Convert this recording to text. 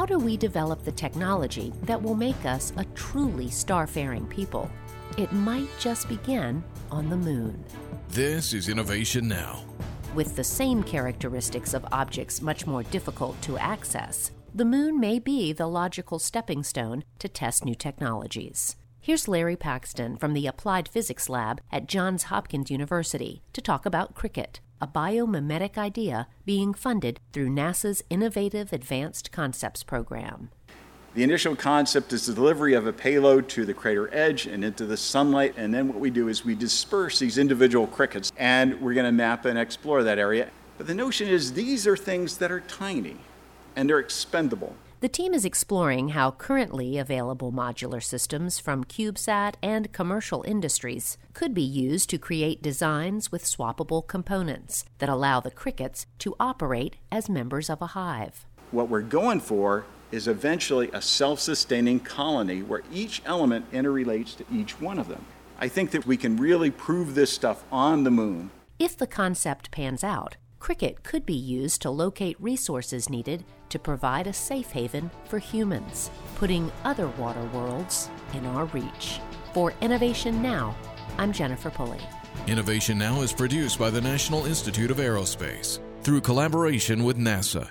how do we develop the technology that will make us a truly starfaring people? It might just begin on the moon. This is Innovation Now. With the same characteristics of objects much more difficult to access, the moon may be the logical stepping stone to test new technologies. Here's Larry Paxton from the Applied Physics Lab at Johns Hopkins University to talk about cricket, a biomimetic idea being funded through NASA's Innovative Advanced Concepts program. The initial concept is the delivery of a payload to the crater edge and into the sunlight, and then what we do is we disperse these individual crickets, and we're going to map and explore that area. But the notion is these are things that are tiny and they're expendable. The team is exploring how currently available modular systems from CubeSat and commercial industries could be used to create designs with swappable components that allow the crickets to operate as members of a hive. What we're going for is eventually a self sustaining colony where each element interrelates to each one of them. I think that we can really prove this stuff on the moon. If the concept pans out, cricket could be used to locate resources needed to provide a safe haven for humans, putting other water worlds in our reach. For Innovation Now, I'm Jennifer Pulley. Innovation Now is produced by the National Institute of Aerospace through collaboration with NASA.